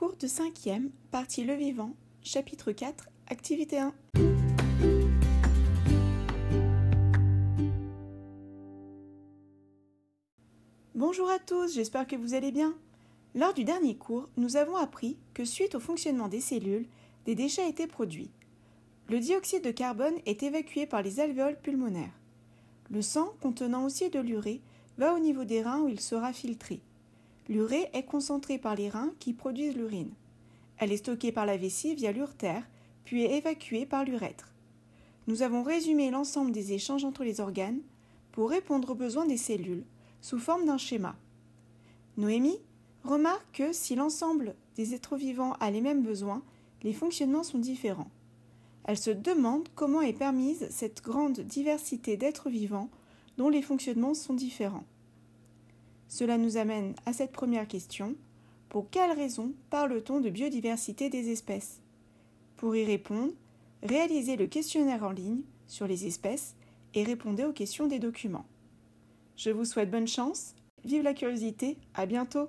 Cours de 5e, partie Le Vivant, chapitre 4, activité 1. Bonjour à tous, j'espère que vous allez bien. Lors du dernier cours, nous avons appris que suite au fonctionnement des cellules, des déchets étaient produits. Le dioxyde de carbone est évacué par les alvéoles pulmonaires. Le sang, contenant aussi de l'urée, va au niveau des reins où il sera filtré. L'urée est concentrée par les reins qui produisent l'urine. Elle est stockée par la vessie via l'urtère, puis est évacuée par l'urètre. Nous avons résumé l'ensemble des échanges entre les organes pour répondre aux besoins des cellules sous forme d'un schéma. Noémie remarque que si l'ensemble des êtres vivants a les mêmes besoins, les fonctionnements sont différents. Elle se demande comment est permise cette grande diversité d'êtres vivants dont les fonctionnements sont différents. Cela nous amène à cette première question. Pour quelle raison parle-t-on de biodiversité des espèces? Pour y répondre, réalisez le questionnaire en ligne sur les espèces et répondez aux questions des documents. Je vous souhaite bonne chance, vive la curiosité, à bientôt